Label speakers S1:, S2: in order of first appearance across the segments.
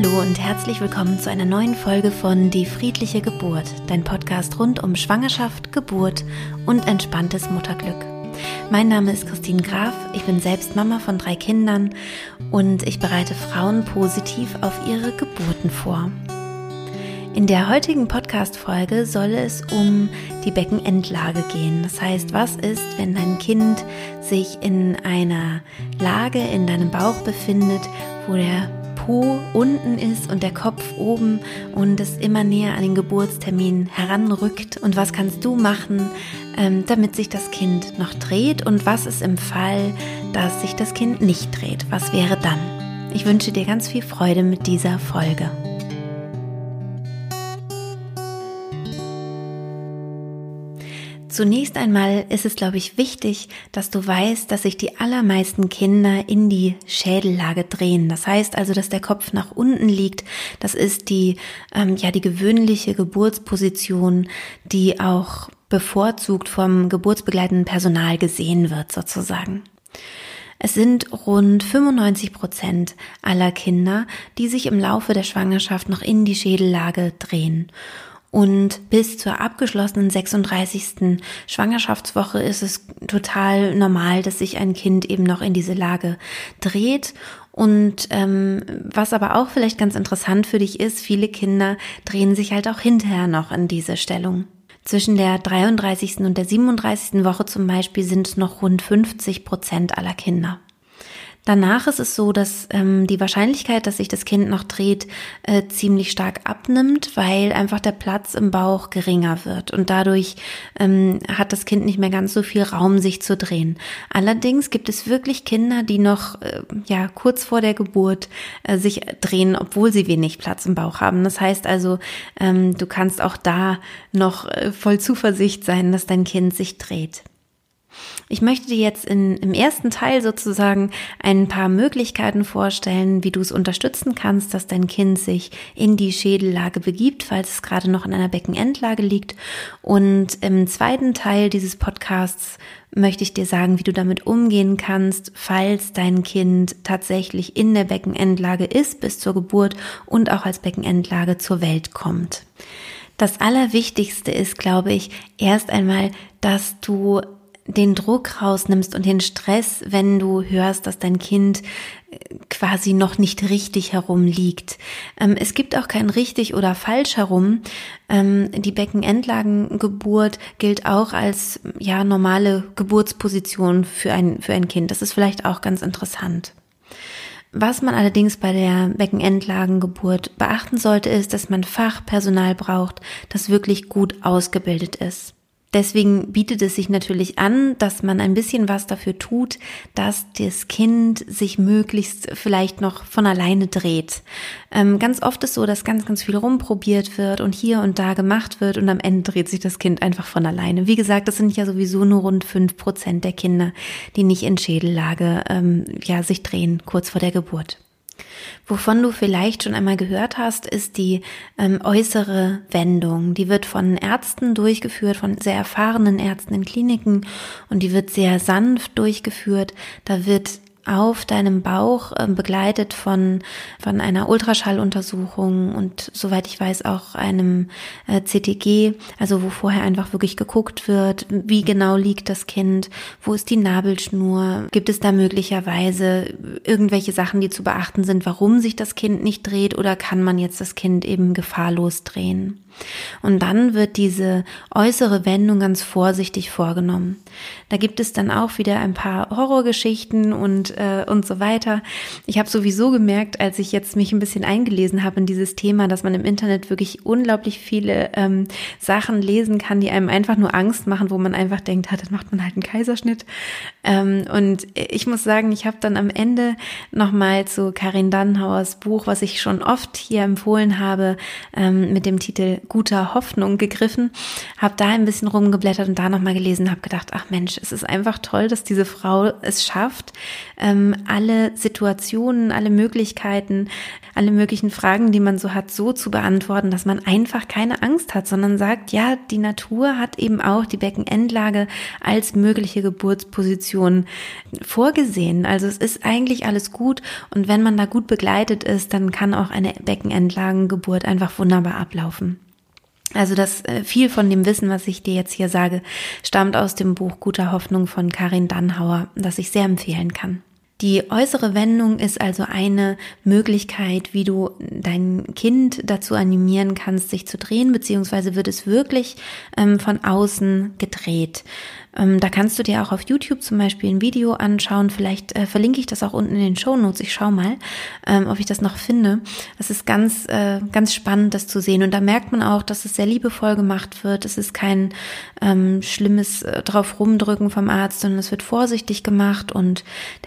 S1: Hallo und herzlich willkommen zu einer neuen Folge von Die friedliche Geburt, dein Podcast rund um Schwangerschaft, Geburt und entspanntes Mutterglück. Mein Name ist Christine Graf, ich bin selbst Mama von drei Kindern und ich bereite Frauen positiv auf ihre Geburten vor. In der heutigen Podcast-Folge soll es um die Beckenendlage gehen. Das heißt, was ist, wenn dein Kind sich in einer Lage in deinem Bauch befindet, wo der Po unten ist und der Kopf oben und es immer näher an den Geburtstermin heranrückt. Und was kannst du machen, ähm, damit sich das Kind noch dreht? Und was ist im Fall, dass sich das Kind nicht dreht? Was wäre dann? Ich wünsche dir ganz viel Freude mit dieser Folge. Zunächst einmal ist es, glaube ich, wichtig, dass du weißt, dass sich die allermeisten Kinder in die Schädellage drehen. Das heißt also, dass der Kopf nach unten liegt. Das ist die, ähm, ja, die gewöhnliche Geburtsposition, die auch bevorzugt vom geburtsbegleitenden Personal gesehen wird, sozusagen. Es sind rund 95 Prozent aller Kinder, die sich im Laufe der Schwangerschaft noch in die Schädellage drehen. Und bis zur abgeschlossenen 36. Schwangerschaftswoche ist es total normal, dass sich ein Kind eben noch in diese Lage dreht. Und ähm, was aber auch vielleicht ganz interessant für dich ist, viele Kinder drehen sich halt auch hinterher noch in diese Stellung. Zwischen der 33. und der 37. Woche zum Beispiel sind es noch rund 50 Prozent aller Kinder. Danach ist es so, dass ähm, die Wahrscheinlichkeit, dass sich das Kind noch dreht, äh, ziemlich stark abnimmt, weil einfach der Platz im Bauch geringer wird und dadurch ähm, hat das Kind nicht mehr ganz so viel Raum, sich zu drehen. Allerdings gibt es wirklich Kinder, die noch äh, ja kurz vor der Geburt äh, sich drehen, obwohl sie wenig Platz im Bauch haben. Das heißt also, ähm, du kannst auch da noch äh, voll Zuversicht sein, dass dein Kind sich dreht. Ich möchte dir jetzt in, im ersten Teil sozusagen ein paar Möglichkeiten vorstellen, wie du es unterstützen kannst, dass dein Kind sich in die Schädellage begibt, falls es gerade noch in einer Beckenendlage liegt. Und im zweiten Teil dieses Podcasts möchte ich dir sagen, wie du damit umgehen kannst, falls dein Kind tatsächlich in der Beckenendlage ist bis zur Geburt und auch als Beckenendlage zur Welt kommt. Das Allerwichtigste ist, glaube ich, erst einmal, dass du den Druck rausnimmst und den Stress, wenn du hörst, dass dein Kind äh, quasi noch nicht richtig herum liegt. Ähm, es gibt auch kein richtig oder falsch herum. Ähm, die Beckenendlagengeburt gilt auch als ja normale Geburtsposition für ein für ein Kind. Das ist vielleicht auch ganz interessant. Was man allerdings bei der Beckenendlagengeburt beachten sollte, ist, dass man Fachpersonal braucht, das wirklich gut ausgebildet ist. Deswegen bietet es sich natürlich an, dass man ein bisschen was dafür tut, dass das Kind sich möglichst vielleicht noch von alleine dreht. Ähm, ganz oft ist so, dass ganz, ganz viel rumprobiert wird und hier und da gemacht wird und am Ende dreht sich das Kind einfach von alleine. Wie gesagt, das sind ja sowieso nur rund fünf Prozent der Kinder, die nicht in Schädellage ähm, ja, sich drehen kurz vor der Geburt. Wovon du vielleicht schon einmal gehört hast, ist die ähm, äußere Wendung. Die wird von Ärzten durchgeführt, von sehr erfahrenen Ärzten in Kliniken und die wird sehr sanft durchgeführt. Da wird auf deinem Bauch äh, begleitet von, von einer Ultraschalluntersuchung und soweit ich weiß auch einem äh, CTG, also wo vorher einfach wirklich geguckt wird, wie genau liegt das Kind, wo ist die Nabelschnur, gibt es da möglicherweise irgendwelche Sachen, die zu beachten sind, warum sich das Kind nicht dreht oder kann man jetzt das Kind eben gefahrlos drehen. Und dann wird diese äußere Wendung ganz vorsichtig vorgenommen. Da gibt es dann auch wieder ein paar Horrorgeschichten und, äh, und so weiter. Ich habe sowieso gemerkt, als ich jetzt mich ein bisschen eingelesen habe in dieses Thema, dass man im Internet wirklich unglaublich viele ähm, Sachen lesen kann, die einem einfach nur Angst machen, wo man einfach denkt, ah, dann macht man halt einen Kaiserschnitt. Ähm, und ich muss sagen, ich habe dann am Ende nochmal zu Karin Dannhauers Buch, was ich schon oft hier empfohlen habe, ähm, mit dem Titel guter Hoffnung gegriffen, habe da ein bisschen rumgeblättert und da nochmal gelesen, habe gedacht, ach Mensch, es ist einfach toll, dass diese Frau es schafft, ähm, alle Situationen, alle Möglichkeiten, alle möglichen Fragen, die man so hat, so zu beantworten, dass man einfach keine Angst hat, sondern sagt, ja, die Natur hat eben auch die Beckenendlage als mögliche Geburtsposition vorgesehen. Also es ist eigentlich alles gut und wenn man da gut begleitet ist, dann kann auch eine Beckenendlagengeburt einfach wunderbar ablaufen. Also das äh, viel von dem Wissen, was ich dir jetzt hier sage, stammt aus dem Buch Guter Hoffnung von Karin Dannhauer, das ich sehr empfehlen kann. Die äußere Wendung ist also eine Möglichkeit, wie du dein Kind dazu animieren kannst, sich zu drehen, beziehungsweise wird es wirklich ähm, von außen gedreht. Ähm, da kannst du dir auch auf YouTube zum Beispiel ein Video anschauen. Vielleicht äh, verlinke ich das auch unten in den Show Notes. Ich schau mal, ähm, ob ich das noch finde. Es ist ganz, äh, ganz spannend, das zu sehen. Und da merkt man auch, dass es sehr liebevoll gemacht wird. Es ist kein ähm, schlimmes äh, drauf rumdrücken vom Arzt, sondern es wird vorsichtig gemacht und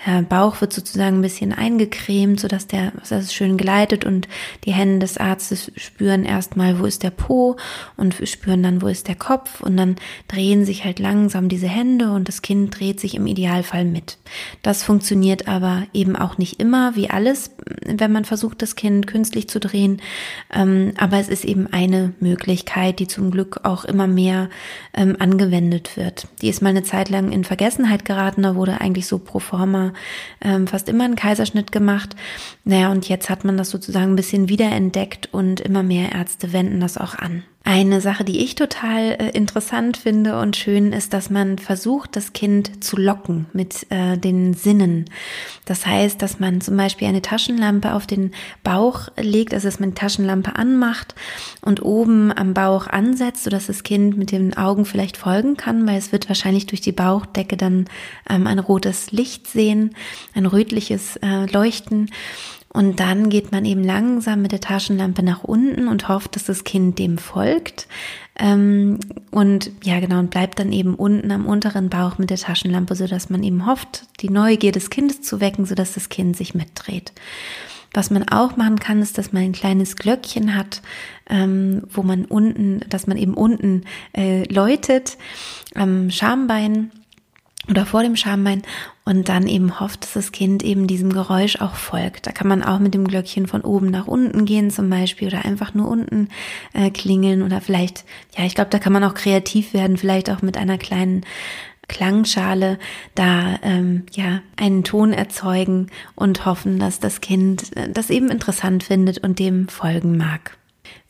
S1: der Bauch wird sozusagen ein bisschen eingecremt, sodass der, dass es schön gleitet und die Hände des Arztes spüren erstmal, wo ist der Po und spüren dann, wo ist der Kopf und dann drehen sich halt langsam diese Hände und das Kind dreht sich im Idealfall mit. Das funktioniert aber eben auch nicht immer, wie alles, wenn man versucht, das Kind künstlich zu drehen. Ähm, aber es ist eben eine Möglichkeit, die zum Glück auch immer mehr ähm, angewendet wird. Die ist mal eine Zeit lang in Vergessenheit geraten, da wurde eigentlich so pro forma ähm, fast immer ein Kaiserschnitt gemacht. Naja, und jetzt hat man das sozusagen ein bisschen wiederentdeckt und immer mehr Ärzte wenden das auch an. Eine Sache, die ich total äh, interessant finde und schön ist, dass man versucht, das Kind zu locken mit äh, den Sinnen. Das heißt, dass man zum Beispiel eine Taschenlampe auf den Bauch legt, also dass man die Taschenlampe anmacht und oben am Bauch ansetzt, sodass das Kind mit den Augen vielleicht folgen kann, weil es wird wahrscheinlich durch die Bauchdecke dann ähm, ein rotes Licht sehen, ein rötliches äh, Leuchten. Und dann geht man eben langsam mit der Taschenlampe nach unten und hofft, dass das Kind dem folgt. Ähm, und ja, genau, und bleibt dann eben unten am unteren Bauch mit der Taschenlampe, so dass man eben hofft, die Neugier des Kindes zu wecken, so dass das Kind sich mitdreht. Was man auch machen kann, ist, dass man ein kleines Glöckchen hat, ähm, wo man unten, dass man eben unten äh, läutet am Schambein oder vor dem Schambein und dann eben hofft, dass das Kind eben diesem Geräusch auch folgt. Da kann man auch mit dem Glöckchen von oben nach unten gehen zum Beispiel oder einfach nur unten äh, klingeln oder vielleicht, ja, ich glaube, da kann man auch kreativ werden, vielleicht auch mit einer kleinen Klangschale da ähm, ja einen Ton erzeugen und hoffen, dass das Kind äh, das eben interessant findet und dem folgen mag.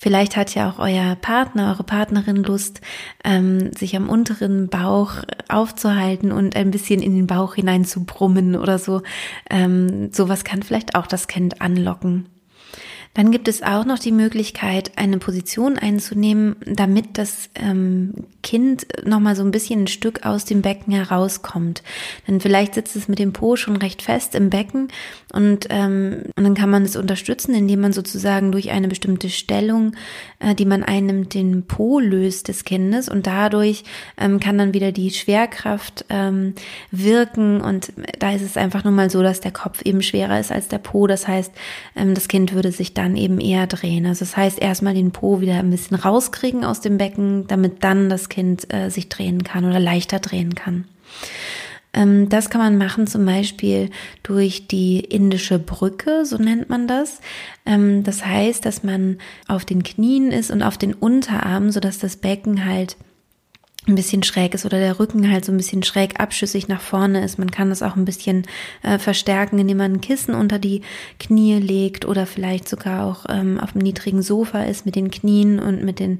S1: Vielleicht hat ja auch euer Partner, eure Partnerin Lust, ähm, sich am unteren Bauch aufzuhalten und ein bisschen in den Bauch hinein zu brummen oder so. Ähm, sowas kann vielleicht auch das Kind anlocken. Dann gibt es auch noch die Möglichkeit, eine Position einzunehmen, damit das ähm, Kind nochmal so ein bisschen ein Stück aus dem Becken herauskommt. Denn vielleicht sitzt es mit dem Po schon recht fest im Becken und, ähm, und dann kann man es unterstützen, indem man sozusagen durch eine bestimmte Stellung, äh, die man einnimmt, den Po löst des Kindes und dadurch ähm, kann dann wieder die Schwerkraft ähm, wirken und da ist es einfach nur mal so, dass der Kopf eben schwerer ist als der Po. Das heißt, ähm, das Kind würde sich dann eben eher drehen. Also das heißt, erstmal den Po wieder ein bisschen rauskriegen aus dem Becken, damit dann das Kind äh, sich drehen kann oder leichter drehen kann. Ähm, das kann man machen zum Beispiel durch die indische Brücke, so nennt man das. Ähm, das heißt, dass man auf den Knien ist und auf den Unterarmen, sodass das Becken halt ein bisschen schräg ist oder der Rücken halt so ein bisschen schräg abschüssig nach vorne ist. Man kann das auch ein bisschen äh, verstärken, indem man ein Kissen unter die Knie legt oder vielleicht sogar auch ähm, auf einem niedrigen Sofa ist mit den Knien und mit den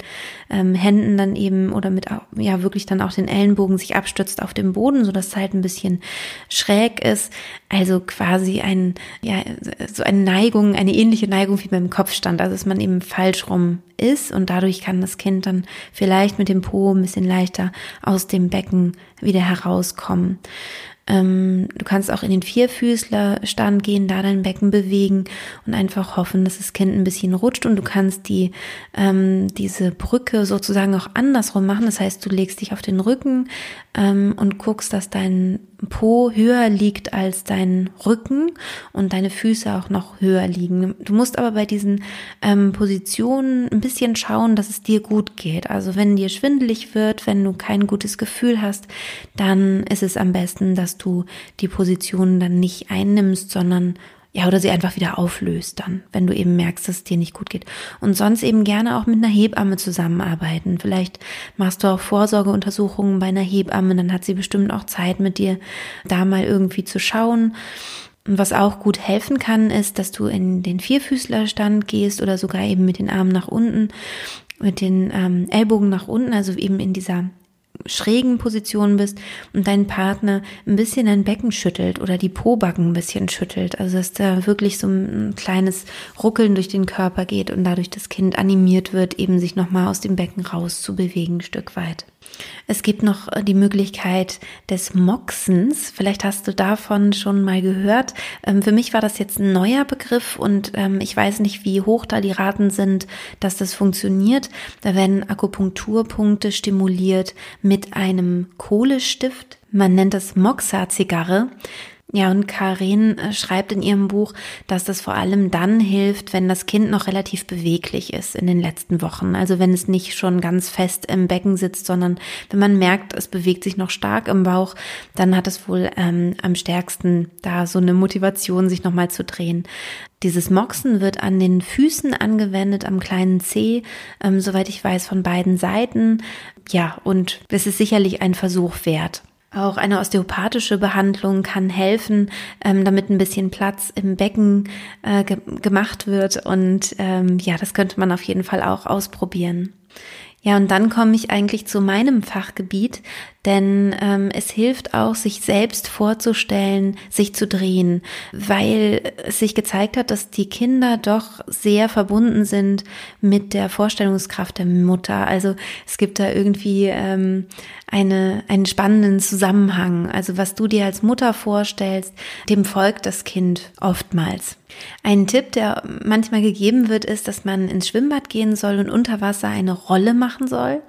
S1: ähm, Händen dann eben oder mit ja wirklich dann auch den Ellenbogen sich abstützt auf dem Boden, so dass es halt ein bisschen schräg ist. Also quasi ein ja so eine Neigung, eine ähnliche Neigung wie beim Kopfstand, also dass man eben falsch rum ist und dadurch kann das Kind dann vielleicht mit dem Po ein bisschen leichter aus dem Becken wieder herauskommen. Ähm, du kannst auch in den Vierfüßlerstand gehen, da dein Becken bewegen und einfach hoffen, dass das Kind ein bisschen rutscht und du kannst die, ähm, diese Brücke sozusagen auch andersrum machen. Das heißt, du legst dich auf den Rücken ähm, und guckst, dass dein Po höher liegt als dein Rücken und deine Füße auch noch höher liegen. Du musst aber bei diesen ähm, Positionen ein bisschen schauen, dass es dir gut geht. Also wenn dir schwindelig wird, wenn du kein gutes Gefühl hast, dann ist es am besten, dass du die Positionen dann nicht einnimmst, sondern ja, oder sie einfach wieder auflöst dann, wenn du eben merkst, dass es dir nicht gut geht. Und sonst eben gerne auch mit einer Hebamme zusammenarbeiten. Vielleicht machst du auch Vorsorgeuntersuchungen bei einer Hebamme, dann hat sie bestimmt auch Zeit mit dir da mal irgendwie zu schauen. Und was auch gut helfen kann, ist, dass du in den Vierfüßlerstand gehst oder sogar eben mit den Armen nach unten, mit den ähm, Ellbogen nach unten, also eben in dieser schrägen Position bist und dein Partner ein bisschen dein Becken schüttelt oder die Pobacken ein bisschen schüttelt. Also dass da wirklich so ein kleines Ruckeln durch den Körper geht und dadurch das Kind animiert wird, eben sich nochmal aus dem Becken rauszubewegen, ein Stück weit. Es gibt noch äh, die Möglichkeit des Moxens. Vielleicht hast du davon schon mal gehört. Ähm, für mich war das jetzt ein neuer Begriff und ähm, ich weiß nicht, wie hoch da die Raten sind, dass das funktioniert. Da werden Akupunkturpunkte stimuliert mit einem Kohlestift. Man nennt es Moxa-Zigarre. Ja, und Karin äh, schreibt in ihrem Buch, dass das vor allem dann hilft, wenn das Kind noch relativ beweglich ist in den letzten Wochen. Also wenn es nicht schon ganz fest im Becken sitzt, sondern wenn man merkt, es bewegt sich noch stark im Bauch, dann hat es wohl ähm, am stärksten da so eine Motivation, sich nochmal zu drehen. Dieses Moxen wird an den Füßen angewendet, am kleinen Zeh, ähm, soweit ich weiß, von beiden Seiten. Ja, und es ist sicherlich ein Versuch wert. Auch eine osteopathische Behandlung kann helfen, ähm, damit ein bisschen Platz im Becken äh, ge gemacht wird. Und ähm, ja, das könnte man auf jeden Fall auch ausprobieren. Ja, und dann komme ich eigentlich zu meinem Fachgebiet, denn ähm, es hilft auch, sich selbst vorzustellen, sich zu drehen, weil es sich gezeigt hat, dass die Kinder doch sehr verbunden sind mit der Vorstellungskraft der Mutter. Also es gibt da irgendwie ähm, eine, einen spannenden Zusammenhang. Also was du dir als Mutter vorstellst, dem folgt das Kind oftmals. Ein Tipp, der manchmal gegeben wird, ist, dass man ins Schwimmbad gehen soll und unter Wasser eine Rolle machen soll,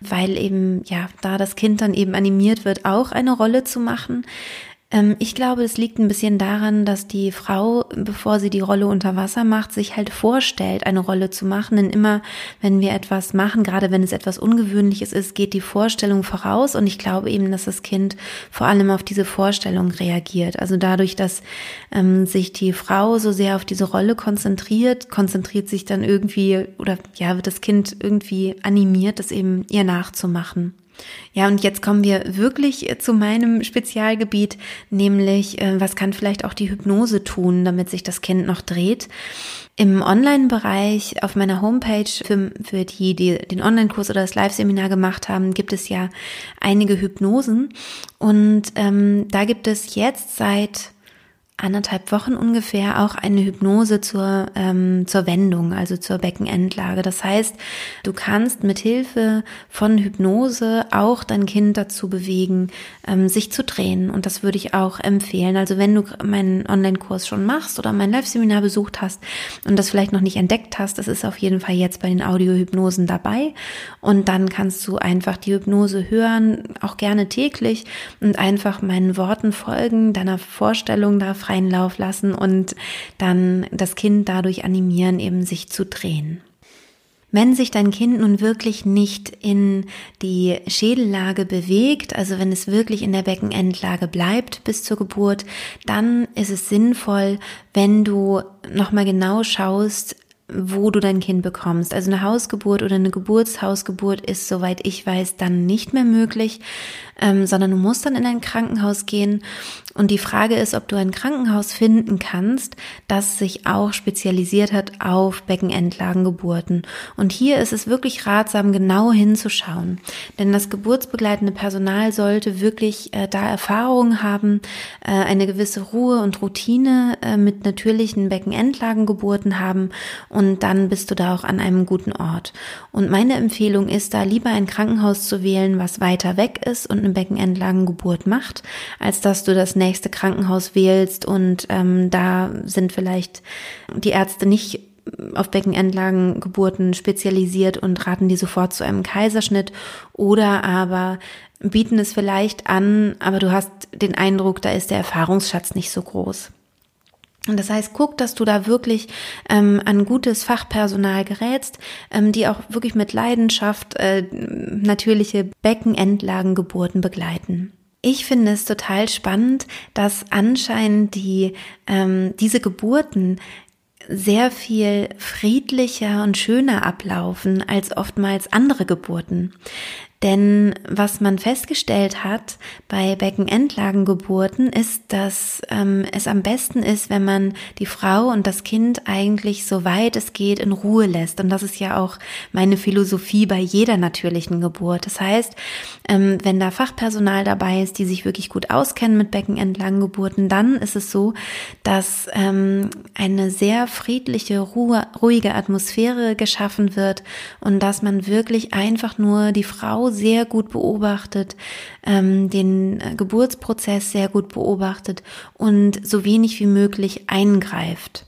S1: weil eben, ja, da das Kind dann eben animiert wird, auch eine Rolle zu machen. Ähm, ich glaube, es liegt ein bisschen daran, dass die Frau, bevor sie die Rolle unter Wasser macht, sich halt vorstellt, eine Rolle zu machen. Denn immer, wenn wir etwas machen, gerade wenn es etwas Ungewöhnliches ist, geht die Vorstellung voraus. Und ich glaube eben, dass das Kind vor allem auf diese Vorstellung reagiert. Also dadurch, dass ähm, sich die Frau so sehr auf diese Rolle konzentriert, konzentriert sich dann irgendwie oder ja, wird das Kind irgendwie animiert, das eben ihr nachzumachen. Ja, und jetzt kommen wir wirklich äh, zu meinem Spezialgebiet, nämlich äh, was kann vielleicht auch die Hypnose tun, damit sich das Kind noch dreht. Im Online-Bereich auf meiner Homepage für, für die, die den Online-Kurs oder das Live-Seminar gemacht haben, gibt es ja einige Hypnosen. Und ähm, da gibt es jetzt seit anderthalb Wochen ungefähr auch eine Hypnose zur, ähm, zur Wendung, also zur Beckenendlage. Das heißt, du kannst mit Hilfe von Hypnose auch dein Kind dazu bewegen, ähm, sich zu drehen. Und das würde ich auch empfehlen. Also wenn du meinen Online-Kurs schon machst oder mein Live-Seminar besucht hast und das vielleicht noch nicht entdeckt hast, das ist auf jeden Fall jetzt bei den Audiohypnosen dabei. Und dann kannst du einfach die Hypnose hören, auch gerne täglich und einfach meinen Worten folgen, deiner Vorstellung da freien Lauf lassen und dann das Kind dadurch animieren, eben sich zu drehen. Wenn sich dein Kind nun wirklich nicht in die Schädellage bewegt, also wenn es wirklich in der Beckenendlage bleibt bis zur Geburt, dann ist es sinnvoll, wenn du nochmal genau schaust, wo du dein Kind bekommst. Also eine Hausgeburt oder eine Geburtshausgeburt ist, soweit ich weiß, dann nicht mehr möglich ähm, sondern du musst dann in ein Krankenhaus gehen. Und die Frage ist, ob du ein Krankenhaus finden kannst, das sich auch spezialisiert hat auf Beckenendlagengeburten. Und hier ist es wirklich ratsam, genau hinzuschauen. Denn das geburtsbegleitende Personal sollte wirklich äh, da Erfahrung haben, äh, eine gewisse Ruhe und Routine äh, mit natürlichen Beckenendlagengeburten haben und dann bist du da auch an einem guten Ort. Und meine Empfehlung ist da lieber ein Krankenhaus zu wählen, was weiter weg ist und eine Beckenendlagengeburt macht, als dass du das nächste Krankenhaus wählst und ähm, da sind vielleicht die Ärzte nicht auf Beckenendlagengeburten spezialisiert und raten die sofort zu einem Kaiserschnitt oder aber bieten es vielleicht an, aber du hast den Eindruck, da ist der Erfahrungsschatz nicht so groß. Und das heißt, guck, dass du da wirklich ähm, an gutes Fachpersonal gerätst, ähm, die auch wirklich mit Leidenschaft äh, natürliche Beckenendlagengeburten begleiten. Ich finde es total spannend, dass anscheinend die ähm, diese Geburten sehr viel friedlicher und schöner ablaufen als oftmals andere Geburten. Denn was man festgestellt hat bei Beckenendlagengeburten ist, dass ähm, es am besten ist, wenn man die Frau und das Kind eigentlich so weit es geht in Ruhe lässt. Und das ist ja auch meine Philosophie bei jeder natürlichen Geburt. Das heißt, ähm, wenn da Fachpersonal dabei ist, die sich wirklich gut auskennen mit Beckenendlagengeburten, dann ist es so, dass ähm, eine sehr friedliche, Ruhe, ruhige Atmosphäre geschaffen wird und dass man wirklich einfach nur die Frau sehr gut beobachtet, ähm, den äh, Geburtsprozess sehr gut beobachtet und so wenig wie möglich eingreift.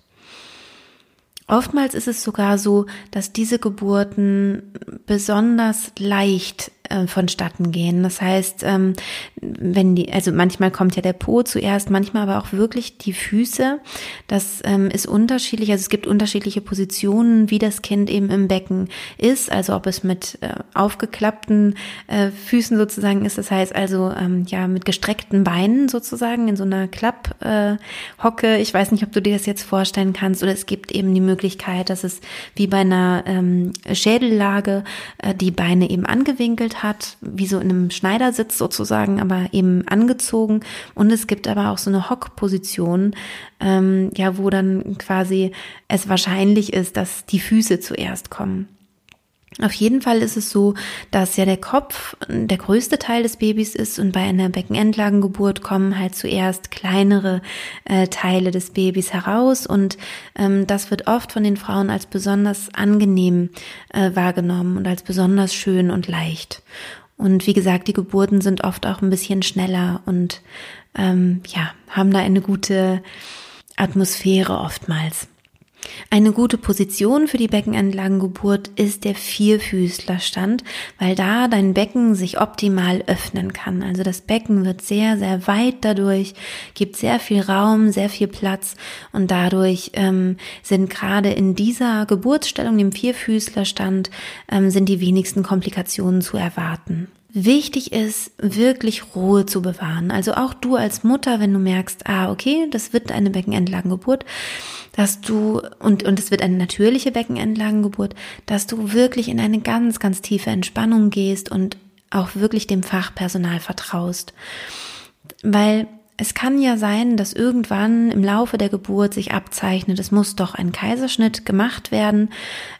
S1: Oftmals ist es sogar so, dass diese Geburten besonders leicht äh, vonstatten gehen. Das heißt, ähm, wenn die, also manchmal kommt ja der Po zuerst, manchmal aber auch wirklich die Füße. Das ähm, ist unterschiedlich. Also es gibt unterschiedliche Positionen, wie das Kind eben im Becken ist. Also ob es mit äh, aufgeklappten äh, Füßen sozusagen ist. Das heißt also ähm, ja mit gestreckten Beinen sozusagen in so einer Klapphocke. Ich weiß nicht, ob du dir das jetzt vorstellen kannst. Oder es gibt eben die Möglichkeit, dass es wie bei einer Schädellage die Beine eben angewinkelt hat, wie so in einem Schneidersitz sozusagen, aber eben angezogen. Und es gibt aber auch so eine Hockposition, ähm, ja, wo dann quasi es wahrscheinlich ist, dass die Füße zuerst kommen. Auf jeden Fall ist es so, dass ja der Kopf der größte Teil des Babys ist und bei einer Beckenendlagengeburt kommen halt zuerst kleinere äh, Teile des Babys heraus und ähm, das wird oft von den Frauen als besonders angenehm äh, wahrgenommen und als besonders schön und leicht. Und wie gesagt, die Geburten sind oft auch ein bisschen schneller und ähm, ja, haben da eine gute Atmosphäre oftmals. Eine gute Position für die Beckenanlagengeburt ist der Vierfüßlerstand, weil da dein Becken sich optimal öffnen kann. Also das Becken wird sehr, sehr weit dadurch, gibt sehr viel Raum, sehr viel Platz und dadurch ähm, sind gerade in dieser Geburtsstellung, dem Vierfüßlerstand, ähm, sind die wenigsten Komplikationen zu erwarten. Wichtig ist, wirklich Ruhe zu bewahren. Also auch du als Mutter, wenn du merkst, ah, okay, das wird eine Beckenendlagengeburt, dass du, und, und es wird eine natürliche Beckenendlagengeburt, dass du wirklich in eine ganz, ganz tiefe Entspannung gehst und auch wirklich dem Fachpersonal vertraust. Weil es kann ja sein, dass irgendwann im Laufe der Geburt sich abzeichnet, es muss doch ein Kaiserschnitt gemacht werden.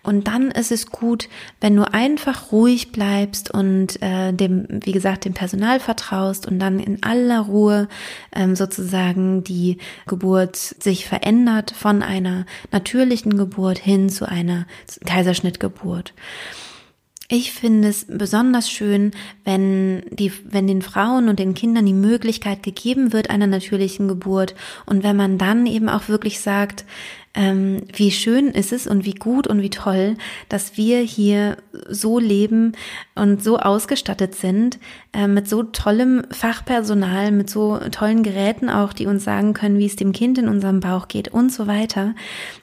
S1: Und dann ist es gut, wenn du einfach ruhig bleibst und äh, dem, wie gesagt, dem Personal vertraust und dann in aller Ruhe ähm, sozusagen die Geburt sich verändert von einer natürlichen Geburt hin zu einer Kaiserschnittgeburt. Ich finde es besonders schön, wenn die, wenn den Frauen und den Kindern die Möglichkeit gegeben wird einer natürlichen Geburt. Und wenn man dann eben auch wirklich sagt, ähm, wie schön ist es und wie gut und wie toll, dass wir hier so leben und so ausgestattet sind, äh, mit so tollem Fachpersonal, mit so tollen Geräten auch, die uns sagen können, wie es dem Kind in unserem Bauch geht und so weiter,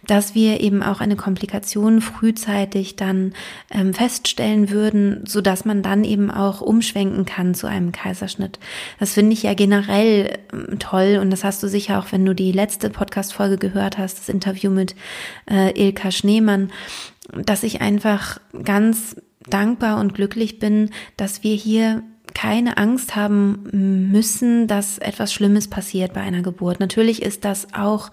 S1: dass wir eben auch eine Komplikation frühzeitig dann ähm, feststellen würden, so dass man dann eben auch umschwenken kann zu einem Kaiserschnitt. Das finde ich ja generell ähm, toll und das hast du sicher auch, wenn du die letzte Podcast-Folge gehört hast, das Interview mit äh, Ilka Schneemann, dass ich einfach ganz dankbar und glücklich bin, dass wir hier keine Angst haben müssen, dass etwas Schlimmes passiert bei einer Geburt. Natürlich ist das auch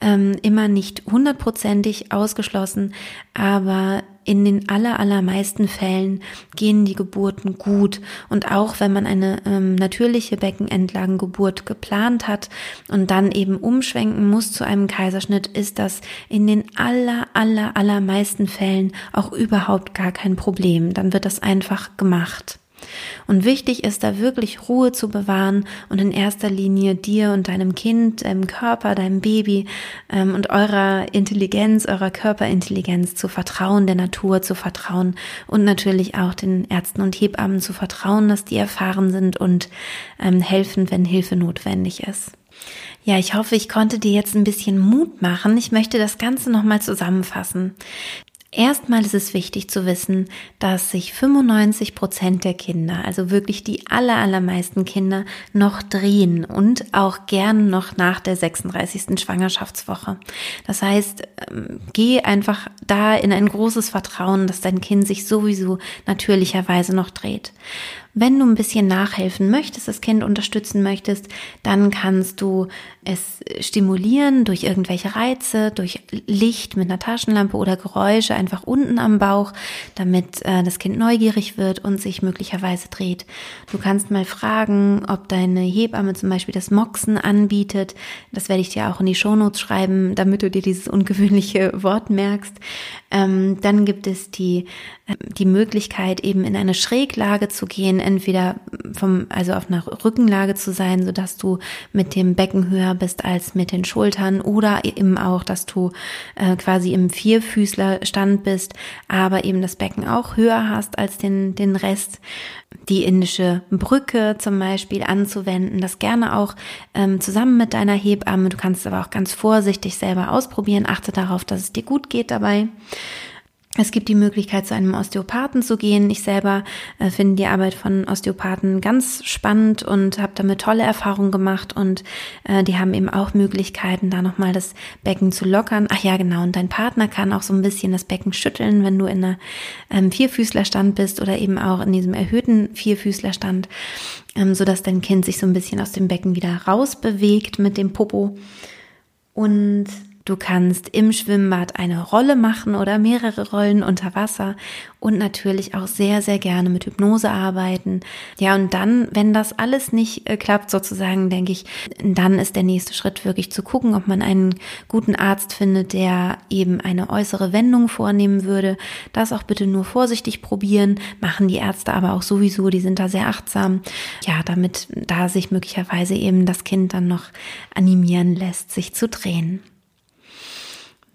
S1: ähm, immer nicht hundertprozentig ausgeschlossen, aber in den aller, allermeisten Fällen gehen die Geburten gut. Und auch wenn man eine ähm, natürliche Beckenendlagengeburt geplant hat und dann eben umschwenken muss zu einem Kaiserschnitt, ist das in den aller, aller, allermeisten Fällen auch überhaupt gar kein Problem. Dann wird das einfach gemacht. Und wichtig ist da wirklich Ruhe zu bewahren und in erster Linie dir und deinem Kind, deinem Körper, deinem Baby ähm, und eurer Intelligenz, eurer Körperintelligenz zu vertrauen, der Natur zu vertrauen und natürlich auch den Ärzten und Hebammen zu vertrauen, dass die erfahren sind und ähm, helfen, wenn Hilfe notwendig ist. Ja, ich hoffe, ich konnte dir jetzt ein bisschen Mut machen. Ich möchte das Ganze nochmal zusammenfassen. Erstmal ist es wichtig zu wissen, dass sich 95 Prozent der Kinder, also wirklich die aller, allermeisten Kinder, noch drehen und auch gern noch nach der 36. Schwangerschaftswoche. Das heißt, ähm, geh einfach da in ein großes Vertrauen, dass dein Kind sich sowieso natürlicherweise noch dreht. Wenn du ein bisschen nachhelfen möchtest, das Kind unterstützen möchtest, dann kannst du es stimulieren durch irgendwelche Reize, durch Licht mit einer Taschenlampe oder Geräusche einfach unten am Bauch, damit äh, das Kind neugierig wird und sich möglicherweise dreht. Du kannst mal fragen, ob deine Hebamme zum Beispiel das Moxen anbietet. Das werde ich dir auch in die Shownotes schreiben, damit du dir dieses ungewöhnliche Wort merkst. Ähm, dann gibt es die, äh, die Möglichkeit, eben in eine Schräglage zu gehen, entweder vom, also auf einer Rückenlage zu sein, so dass du mit dem Becken höher bist als mit den Schultern oder eben auch, dass du äh, quasi im Vierfüßlerstand bist, aber eben das Becken auch höher hast als den, den Rest. Die indische Brücke zum Beispiel anzuwenden, das gerne auch ähm, zusammen mit deiner Hebamme. Du kannst aber auch ganz vorsichtig selber ausprobieren. Achte darauf, dass es dir gut geht dabei. Es gibt die Möglichkeit, zu einem Osteopathen zu gehen. Ich selber äh, finde die Arbeit von Osteopathen ganz spannend und habe damit tolle Erfahrungen gemacht. Und äh, die haben eben auch Möglichkeiten, da nochmal das Becken zu lockern. Ach ja, genau. Und dein Partner kann auch so ein bisschen das Becken schütteln, wenn du in einer ähm, Vierfüßlerstand bist oder eben auch in diesem erhöhten Vierfüßlerstand, ähm, so dass dein Kind sich so ein bisschen aus dem Becken wieder rausbewegt mit dem Popo. Und Du kannst im Schwimmbad eine Rolle machen oder mehrere Rollen unter Wasser und natürlich auch sehr, sehr gerne mit Hypnose arbeiten. Ja, und dann, wenn das alles nicht äh, klappt, sozusagen, denke ich, dann ist der nächste Schritt wirklich zu gucken, ob man einen guten Arzt findet, der eben eine äußere Wendung vornehmen würde. Das auch bitte nur vorsichtig probieren, machen die Ärzte aber auch sowieso, die sind da sehr achtsam. Ja, damit da sich möglicherweise eben das Kind dann noch animieren lässt, sich zu drehen.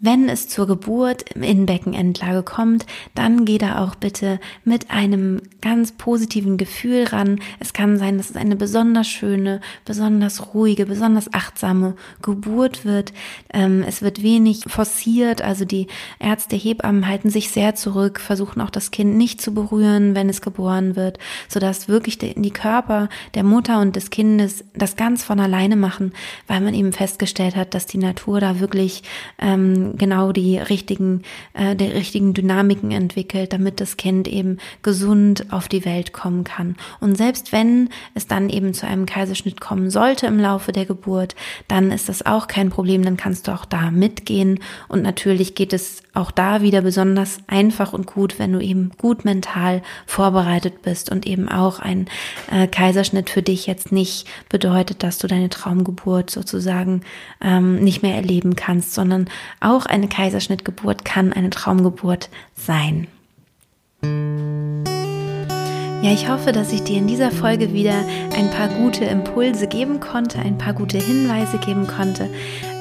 S1: Wenn es zur Geburt in Beckenendlage kommt, dann geh da auch bitte mit einem ganz positiven Gefühl ran. Es kann sein, dass es eine besonders schöne, besonders ruhige, besonders achtsame Geburt wird. Ähm, es wird wenig forciert, also die Ärzte, Hebammen halten sich sehr zurück, versuchen auch das Kind nicht zu berühren, wenn es geboren wird, sodass wirklich die Körper der Mutter und des Kindes das ganz von alleine machen, weil man eben festgestellt hat, dass die Natur da wirklich ähm, genau die richtigen, äh, der richtigen Dynamiken entwickelt, damit das Kind eben gesund auf die Welt kommen kann. Und selbst wenn es dann eben zu einem Kaiserschnitt kommen sollte im Laufe der Geburt, dann ist das auch kein Problem, dann kannst du auch da mitgehen. Und natürlich geht es auch da wieder besonders einfach und gut, wenn du eben gut mental vorbereitet bist und eben auch ein äh, Kaiserschnitt für dich jetzt nicht bedeutet, dass du deine Traumgeburt sozusagen ähm, nicht mehr erleben kannst, sondern auch auch eine Kaiserschnittgeburt kann eine Traumgeburt sein. Ja, ich hoffe, dass ich dir in dieser Folge wieder ein paar gute Impulse geben konnte, ein paar gute Hinweise geben konnte.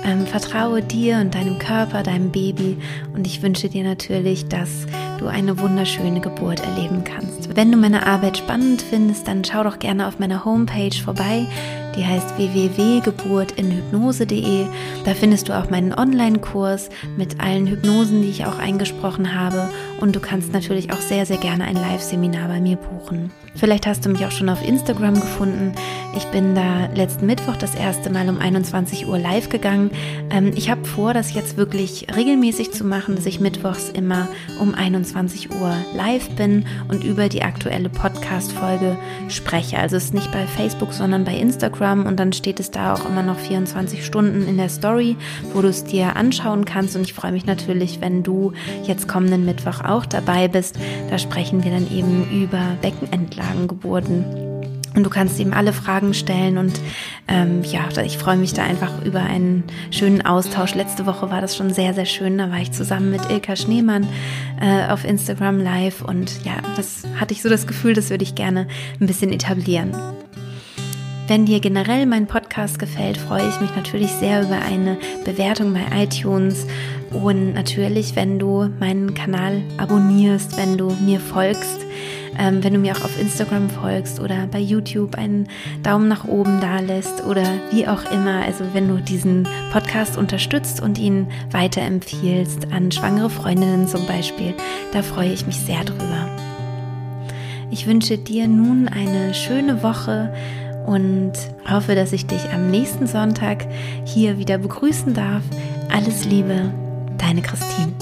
S1: Ähm, vertraue dir und deinem Körper, deinem Baby und ich wünsche dir natürlich, dass du eine wunderschöne Geburt erleben kannst. Wenn du meine Arbeit spannend findest, dann schau doch gerne auf meiner Homepage vorbei Die heißt www.geburtinhypnose.de. Da findest du auch meinen Online-Kurs mit allen Hypnosen, die ich auch eingesprochen habe. Und du kannst natürlich auch sehr, sehr gerne ein Live-Seminar bei mir buchen. Vielleicht hast du mich auch schon auf Instagram gefunden. Ich bin da letzten Mittwoch das erste Mal um 21 Uhr live gegangen. Ähm, ich habe vor, das jetzt wirklich regelmäßig zu machen, dass ich mittwochs immer um 21 Uhr live bin und über die aktuelle Podcast-Folge spreche. Also es ist nicht bei Facebook, sondern bei Instagram und dann steht es da auch immer noch 24 Stunden in der Story, wo du es dir anschauen kannst. Und ich freue mich natürlich, wenn du jetzt kommenden Mittwoch auch dabei bist. Da sprechen wir dann eben über Beckenendlagengeburten. Und du kannst ihm alle Fragen stellen und ähm, ja, ich freue mich da einfach über einen schönen Austausch. Letzte Woche war das schon sehr, sehr schön. Da war ich zusammen mit Ilka Schneemann äh, auf Instagram live und ja, das hatte ich so das Gefühl, das würde ich gerne ein bisschen etablieren. Wenn dir generell mein Podcast gefällt, freue ich mich natürlich sehr über eine Bewertung bei iTunes und natürlich, wenn du meinen Kanal abonnierst, wenn du mir folgst ähm, wenn du mir auch auf Instagram folgst oder bei YouTube einen Daumen nach oben da lässt oder wie auch immer. Also wenn du diesen Podcast unterstützt und ihn weiterempfiehlst an schwangere Freundinnen zum Beispiel, da freue ich mich sehr drüber. Ich wünsche dir nun eine schöne Woche und hoffe, dass ich dich am nächsten Sonntag hier wieder begrüßen darf. Alles Liebe, deine Christine.